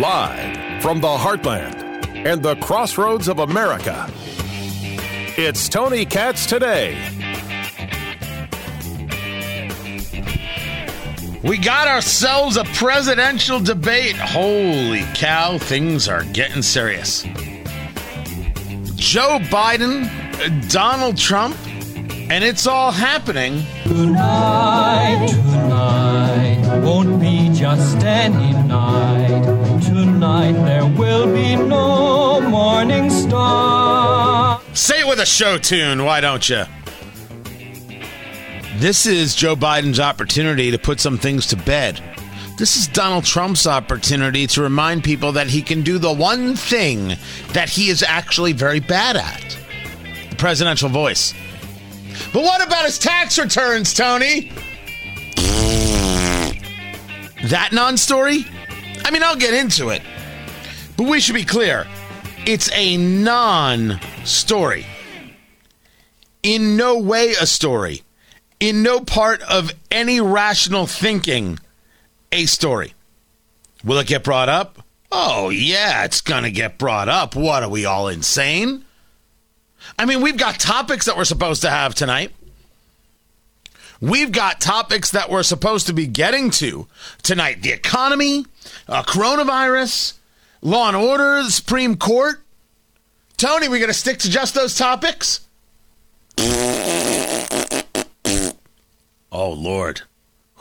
Live from the heartland and the crossroads of America, it's Tony Katz today. We got ourselves a presidential debate. Holy cow, things are getting serious. Joe Biden, Donald Trump, and it's all happening. Tonight, tonight won't be just any night. Tonight there will be no morning star. Say it with a show tune, why don't you? This is Joe Biden's opportunity to put some things to bed. This is Donald Trump's opportunity to remind people that he can do the one thing that he is actually very bad at the presidential voice. But what about his tax returns, Tony? That non story? I mean, I'll get into it. But we should be clear it's a non story. In no way a story. In no part of any rational thinking, a story. Will it get brought up? Oh, yeah, it's going to get brought up. What are we all insane? I mean, we've got topics that we're supposed to have tonight. We've got topics that we're supposed to be getting to tonight the economy, uh, coronavirus, law and order, the Supreme Court. Tony, we're going to stick to just those topics? Oh, Lord.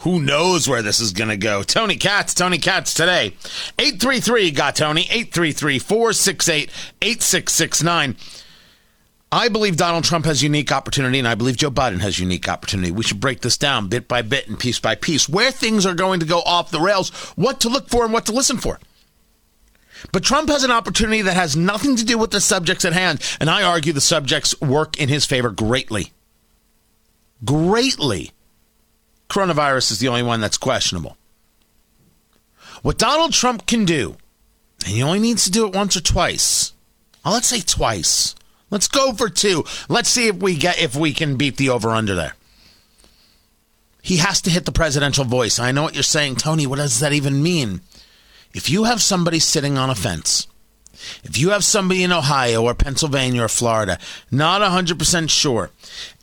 Who knows where this is going to go? Tony Katz, Tony Katz today. 833 got Tony, 833 468 8669. I believe Donald Trump has unique opportunity, and I believe Joe Biden has unique opportunity. We should break this down bit by bit and piece by piece where things are going to go off the rails, what to look for, and what to listen for. But Trump has an opportunity that has nothing to do with the subjects at hand, and I argue the subjects work in his favor greatly. Greatly. Coronavirus is the only one that's questionable. What Donald Trump can do, and he only needs to do it once or twice. Well, let's say twice. Let's go for two. Let's see if we get if we can beat the over under there. He has to hit the presidential voice. I know what you're saying, Tony. What does that even mean? If you have somebody sitting on a fence, if you have somebody in Ohio or Pennsylvania or Florida, not 100% sure,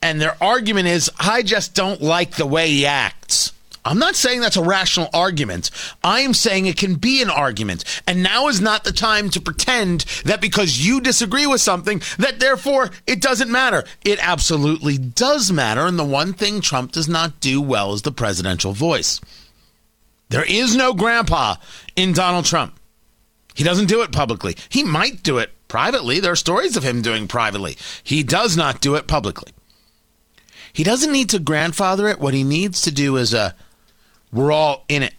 and their argument is, I just don't like the way he acts. I'm not saying that's a rational argument. I am saying it can be an argument. And now is not the time to pretend that because you disagree with something, that therefore it doesn't matter. It absolutely does matter. And the one thing Trump does not do well is the presidential voice. There is no grandpa in Donald Trump. He doesn't do it publicly. He might do it privately. There are stories of him doing privately. He does not do it publicly. He doesn't need to grandfather it. What he needs to do is a we're all in it.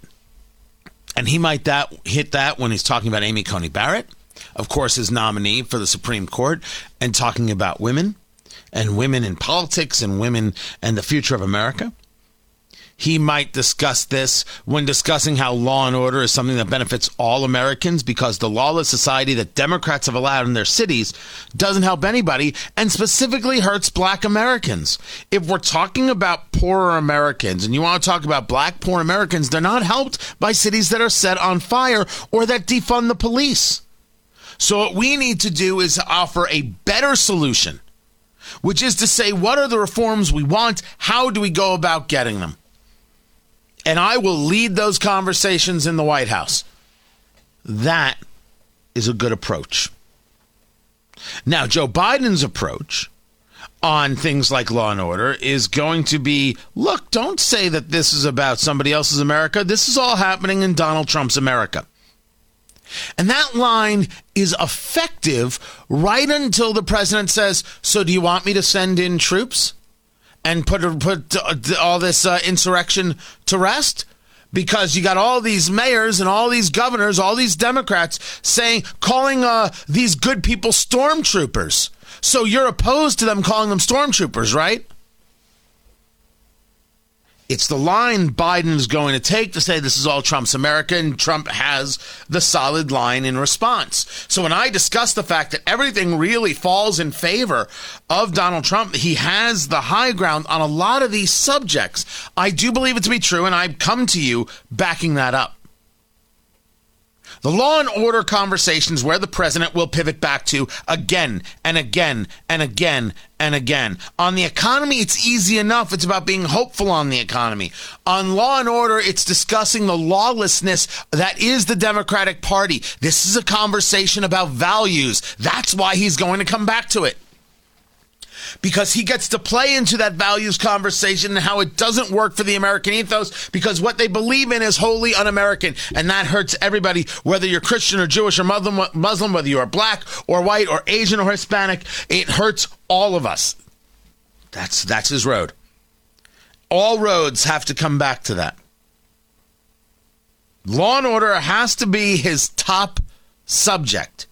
And he might that hit that when he's talking about Amy Coney Barrett, of course, his nominee for the Supreme Court, and talking about women and women in politics and women and the future of America. He might discuss this when discussing how law and order is something that benefits all Americans because the lawless society that Democrats have allowed in their cities doesn't help anybody and specifically hurts black Americans. If we're talking about poorer Americans and you want to talk about black poor Americans, they're not helped by cities that are set on fire or that defund the police. So, what we need to do is offer a better solution, which is to say, what are the reforms we want? How do we go about getting them? And I will lead those conversations in the White House. That is a good approach. Now, Joe Biden's approach on things like law and order is going to be look, don't say that this is about somebody else's America. This is all happening in Donald Trump's America. And that line is effective right until the president says, So, do you want me to send in troops? And put put all this uh, insurrection to rest? Because you got all these mayors and all these governors, all these Democrats saying, calling uh, these good people stormtroopers. So you're opposed to them calling them stormtroopers, right? It's the line Biden is going to take to say this is all Trump's America, and Trump has the solid line in response. So when I discuss the fact that everything really falls in favor of Donald Trump, he has the high ground on a lot of these subjects. I do believe it to be true, and I come to you backing that up. The law and order conversations where the president will pivot back to again and again and again and again. On the economy, it's easy enough. It's about being hopeful on the economy. On law and order, it's discussing the lawlessness that is the Democratic Party. This is a conversation about values. That's why he's going to come back to it because he gets to play into that values conversation and how it doesn't work for the American ethos because what they believe in is wholly un-American. And that hurts everybody whether you're Christian or Jewish or Muslim, Muslim whether you are black or white or Asian or Hispanic it hurts all of us. That's that's his road. All roads have to come back to that. Law and order has to be his top subject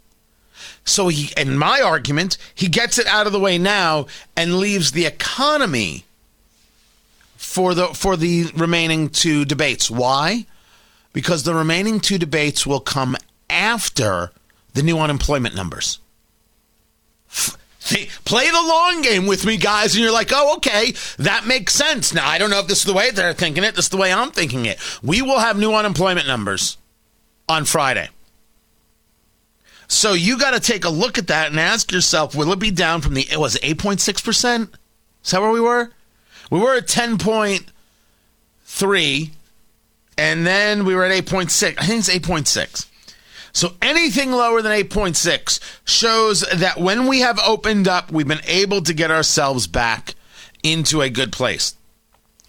so he, in my argument, he gets it out of the way now and leaves the economy for the for the remaining two debates. Why? Because the remaining two debates will come after the new unemployment numbers. See, Play the long game with me, guys, and you're like, oh, okay, that makes sense. Now, I don't know if this is the way they're thinking it. This is the way I'm thinking it. We will have new unemployment numbers on Friday. So you got to take a look at that and ask yourself, will it be down from the, it was 8.6%? Is that where we were? We were at 10.3 and then we were at 8.6. I think it's 8.6. So anything lower than 8.6 shows that when we have opened up, we've been able to get ourselves back into a good place.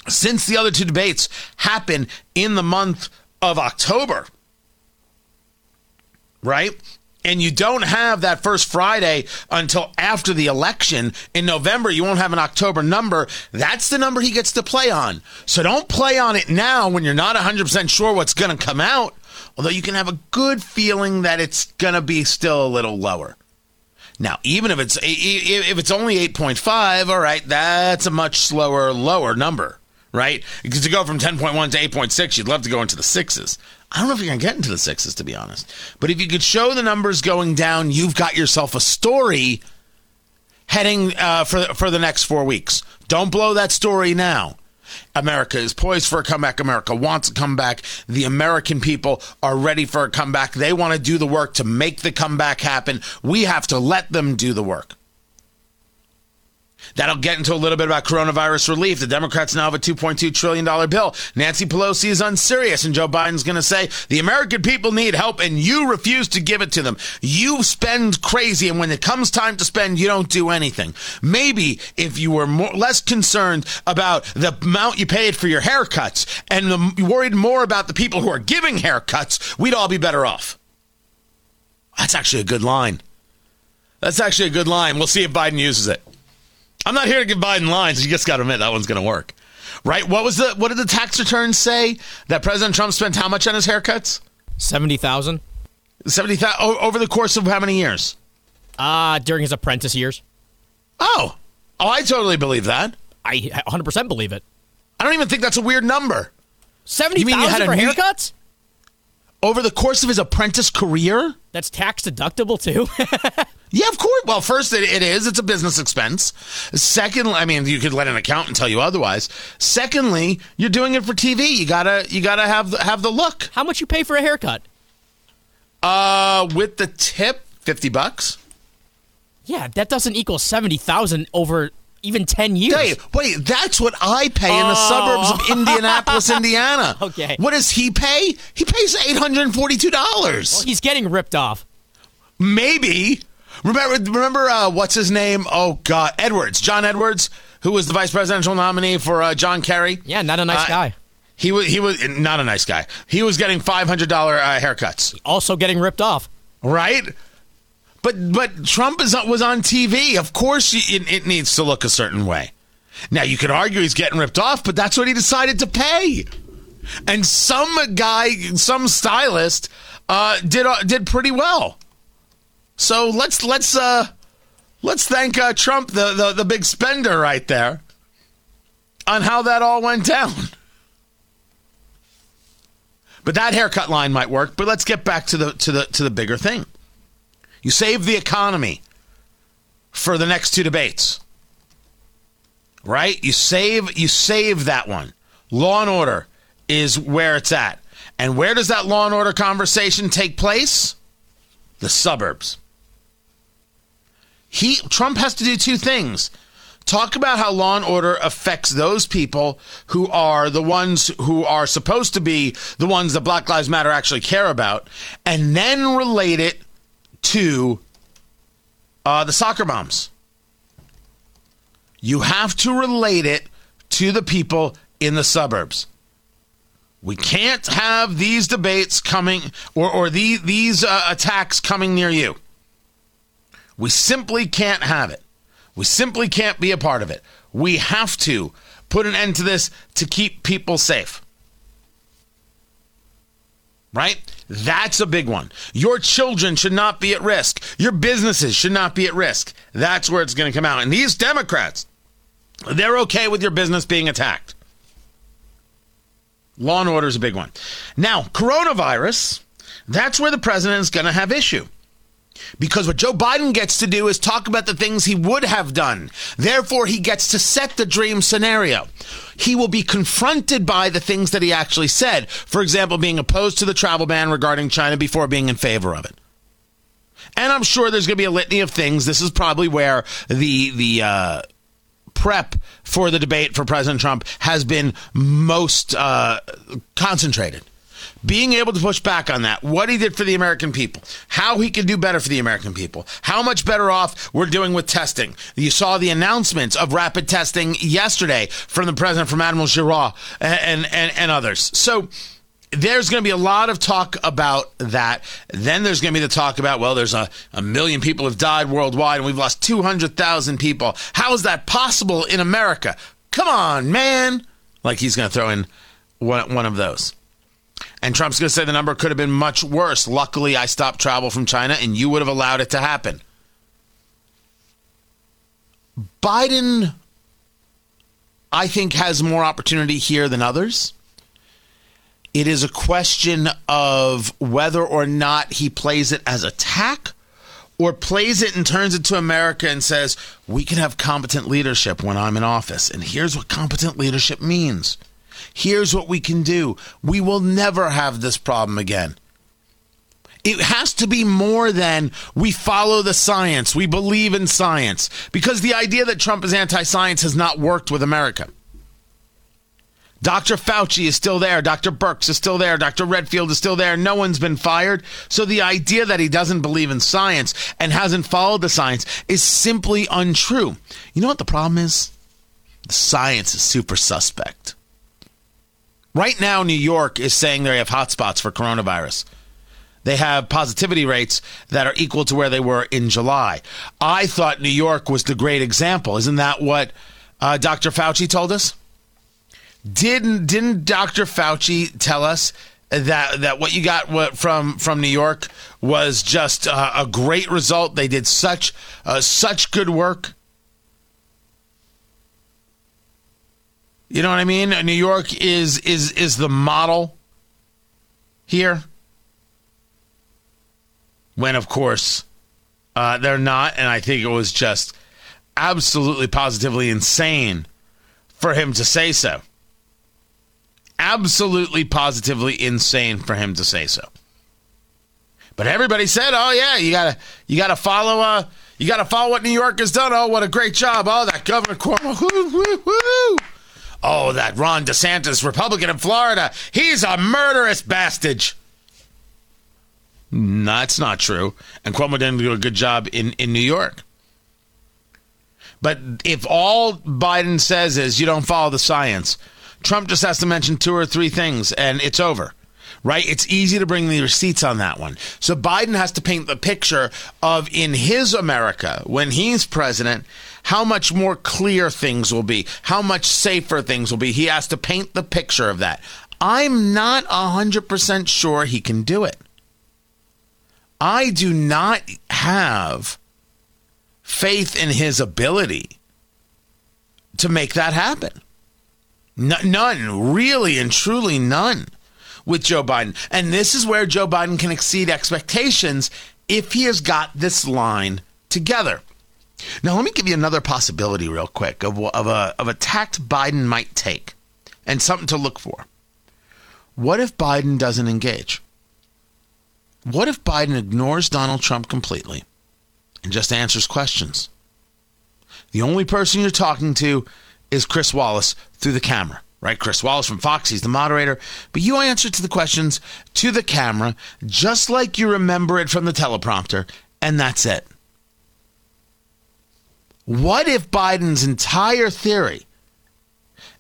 Since the other two debates happen in the month of October, right? And you don't have that first Friday until after the election in November, you won't have an October number. That's the number he gets to play on. So don't play on it now when you're not 100% sure what's going to come out, although you can have a good feeling that it's going to be still a little lower. Now, even if it's if it's only 8.5, all right, that's a much slower lower number, right? Because to go from 10.1 to 8.6, you'd love to go into the sixes. I don't know if you're going to get into the sixes, to be honest. But if you could show the numbers going down, you've got yourself a story heading uh, for for the next four weeks. Don't blow that story now. America is poised for a comeback. America wants a comeback. The American people are ready for a comeback. They want to do the work to make the comeback happen. We have to let them do the work. That'll get into a little bit about coronavirus relief. The Democrats now have a $2.2 trillion bill. Nancy Pelosi is unserious, and Joe Biden's going to say the American people need help, and you refuse to give it to them. You spend crazy, and when it comes time to spend, you don't do anything. Maybe if you were more, less concerned about the amount you paid for your haircuts and the, worried more about the people who are giving haircuts, we'd all be better off. That's actually a good line. That's actually a good line. We'll see if Biden uses it. I'm not here to give Biden lines. You just got to admit that one's going to work, right? What was the what did the tax returns say that President Trump spent how much on his haircuts? Seventy thousand. Seventy thousand over the course of how many years? Uh during his apprentice years. Oh, oh, I totally believe that. I 100 percent believe it. I don't even think that's a weird number. Seventy thousand for new- haircuts over the course of his apprentice career. That's tax deductible too. Yeah, of course. Well, first, it, it is. It's a business expense. Second, I mean, you could let an accountant tell you otherwise. Secondly, you're doing it for TV. You gotta, you gotta have the, have the look. How much you pay for a haircut? Uh, with the tip, fifty bucks. Yeah, that doesn't equal seventy thousand over even 10 years. Wait, that's what I pay in the suburbs of oh. Indianapolis, Indiana. Okay. What does he pay? He pays $842. Well, he's getting ripped off. Maybe. Remember, remember uh, what's his name? Oh God, Edwards, John Edwards, who was the vice presidential nominee for uh, John Kerry. Yeah, not a nice uh, guy. He was he was not a nice guy. He was getting five hundred dollar uh, haircuts. Also getting ripped off. Right. But but Trump is, was on TV. Of course, it, it needs to look a certain way. Now you could argue he's getting ripped off, but that's what he decided to pay. And some guy, some stylist, uh, did uh, did pretty well. So let's let's uh let's thank uh, Trump, the, the the big spender right there, on how that all went down. But that haircut line might work. But let's get back to the to the to the bigger thing. You save the economy for the next two debates. Right? You save you save that one. Law and order is where it's at. And where does that law and order conversation take place? The suburbs. He Trump has to do two things. Talk about how law and order affects those people who are the ones who are supposed to be the ones that Black Lives Matter actually care about, and then relate it to uh, the soccer bombs. You have to relate it to the people in the suburbs. We can't have these debates coming or, or the, these uh, attacks coming near you. We simply can't have it. We simply can't be a part of it. We have to put an end to this to keep people safe. Right? That's a big one. Your children should not be at risk. Your businesses should not be at risk. That's where it's going to come out. And these Democrats, they're okay with your business being attacked. Law and order is a big one. Now, coronavirus, that's where the president is going to have issue. Because what Joe Biden gets to do is talk about the things he would have done. Therefore, he gets to set the dream scenario. He will be confronted by the things that he actually said. For example, being opposed to the travel ban regarding China before being in favor of it. And I'm sure there's going to be a litany of things. This is probably where the the uh, prep for the debate for President Trump has been most uh, concentrated being able to push back on that, what he did for the American people, how he can do better for the American people, how much better off we're doing with testing. You saw the announcements of rapid testing yesterday from the president, from Admiral Giroir, and, and, and others. So, there's going to be a lot of talk about that. Then there's going to be the talk about, well, there's a, a million people have died worldwide and we've lost 200,000 people. How is that possible in America? Come on, man. Like he's going to throw in one, one of those. And Trump's going to say the number could have been much worse. Luckily, I stopped travel from China and you would have allowed it to happen. Biden, I think, has more opportunity here than others. It is a question of whether or not he plays it as attack or plays it and turns it to America and says, we can have competent leadership when I'm in office. And here's what competent leadership means. Here's what we can do. We will never have this problem again. It has to be more than we follow the science, we believe in science, because the idea that Trump is anti science has not worked with America. Dr. Fauci is still there. Dr. Birx is still there. Dr. Redfield is still there. No one's been fired. So the idea that he doesn't believe in science and hasn't followed the science is simply untrue. You know what the problem is? The science is super suspect. Right now, New York is saying they have hotspots for coronavirus. They have positivity rates that are equal to where they were in July. I thought New York was the great example. Isn't that what uh, Dr. Fauci told us? Didn't didn't Dr. Fauci tell us that that what you got from from New York was just uh, a great result? They did such uh, such good work. You know what I mean? New York is is is the model here. When of course uh, they're not, and I think it was just absolutely positively insane for him to say so. Absolutely positively insane for him to say so. But everybody said, "Oh yeah, you gotta you gotta follow uh you gotta follow what New York has done. Oh, what a great job! Oh, that Governor Cuomo, woo. Oh, that Ron DeSantis, Republican in Florida, he's a murderous bastard. That's not true. And Cuomo didn't do a good job in, in New York. But if all Biden says is you don't follow the science, Trump just has to mention two or three things and it's over right? It's easy to bring the receipts on that one. So Biden has to paint the picture of in his America, when he's president, how much more clear things will be, how much safer things will be. He has to paint the picture of that. I'm not 100% sure he can do it. I do not have faith in his ability to make that happen. None, really and truly none with Joe Biden. And this is where Joe Biden can exceed expectations if he has got this line together. Now, let me give you another possibility, real quick, of, of, a, of a tact Biden might take and something to look for. what if Biden doesn't engage? What if Biden ignores Donald Trump completely and just answers questions? The only person you're talking to is Chris Wallace through the camera, right? Chris Wallace from Fox, he's the moderator. But you answer to the questions to the camera just like you remember it from the teleprompter, and that's it. What if Biden's entire theory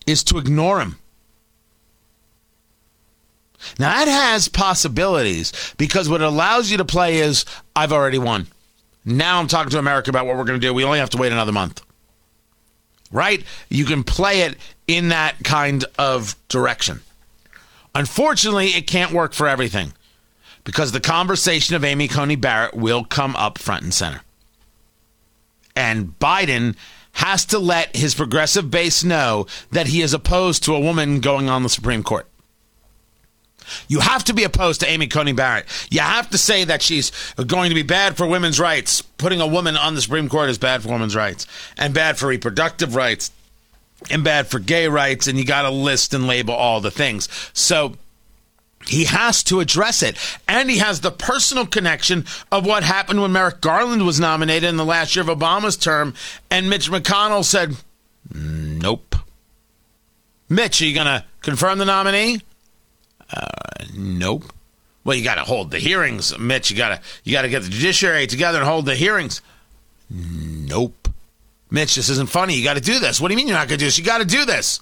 is to ignore him? Now, that has possibilities because what it allows you to play is I've already won. Now I'm talking to America about what we're going to do. We only have to wait another month. Right? You can play it in that kind of direction. Unfortunately, it can't work for everything because the conversation of Amy Coney Barrett will come up front and center. And Biden has to let his progressive base know that he is opposed to a woman going on the Supreme Court. You have to be opposed to Amy Coney Barrett. You have to say that she's going to be bad for women's rights. Putting a woman on the Supreme Court is bad for women's rights and bad for reproductive rights and bad for gay rights. And you got to list and label all the things. So he has to address it. And he has the personal connection of what happened when Merrick Garland was nominated in the last year of Obama's term. And Mitch McConnell said, nope. Mitch, are you going to confirm the nominee? Uh, nope. Well, you got to hold the hearings, Mitch. You got to you got to get the judiciary together and hold the hearings. Nope. Mitch, this isn't funny. You got to do this. What do you mean you're not going to do this? You got to do this.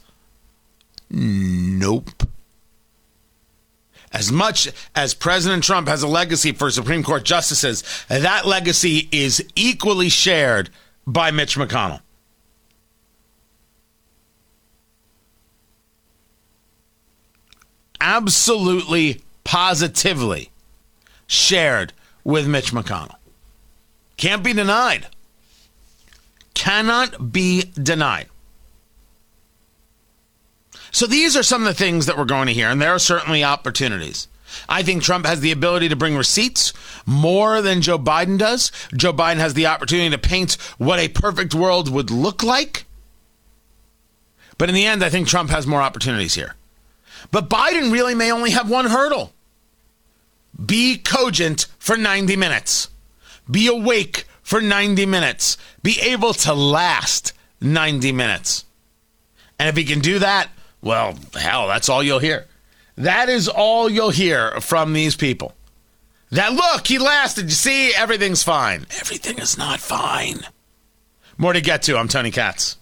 Nope. As much as President Trump has a legacy for Supreme Court justices, that legacy is equally shared by Mitch McConnell. absolutely, positively shared with Mitch McConnell. Can't be denied. Cannot be denied. So these are some of the things that we're going to hear, and there are certainly opportunities. I think Trump has the ability to bring receipts more than Joe Biden does. Joe Biden has the opportunity to paint what a perfect world would look like. But in the end, I think Trump has more opportunities here. But Biden really may only have one hurdle be cogent for 90 minutes, be awake for 90 minutes, be able to last 90 minutes. And if he can do that, well, hell, that's all you'll hear. That is all you'll hear from these people. That look, he lasted. You see, everything's fine. Everything is not fine. More to get to. I'm Tony Katz.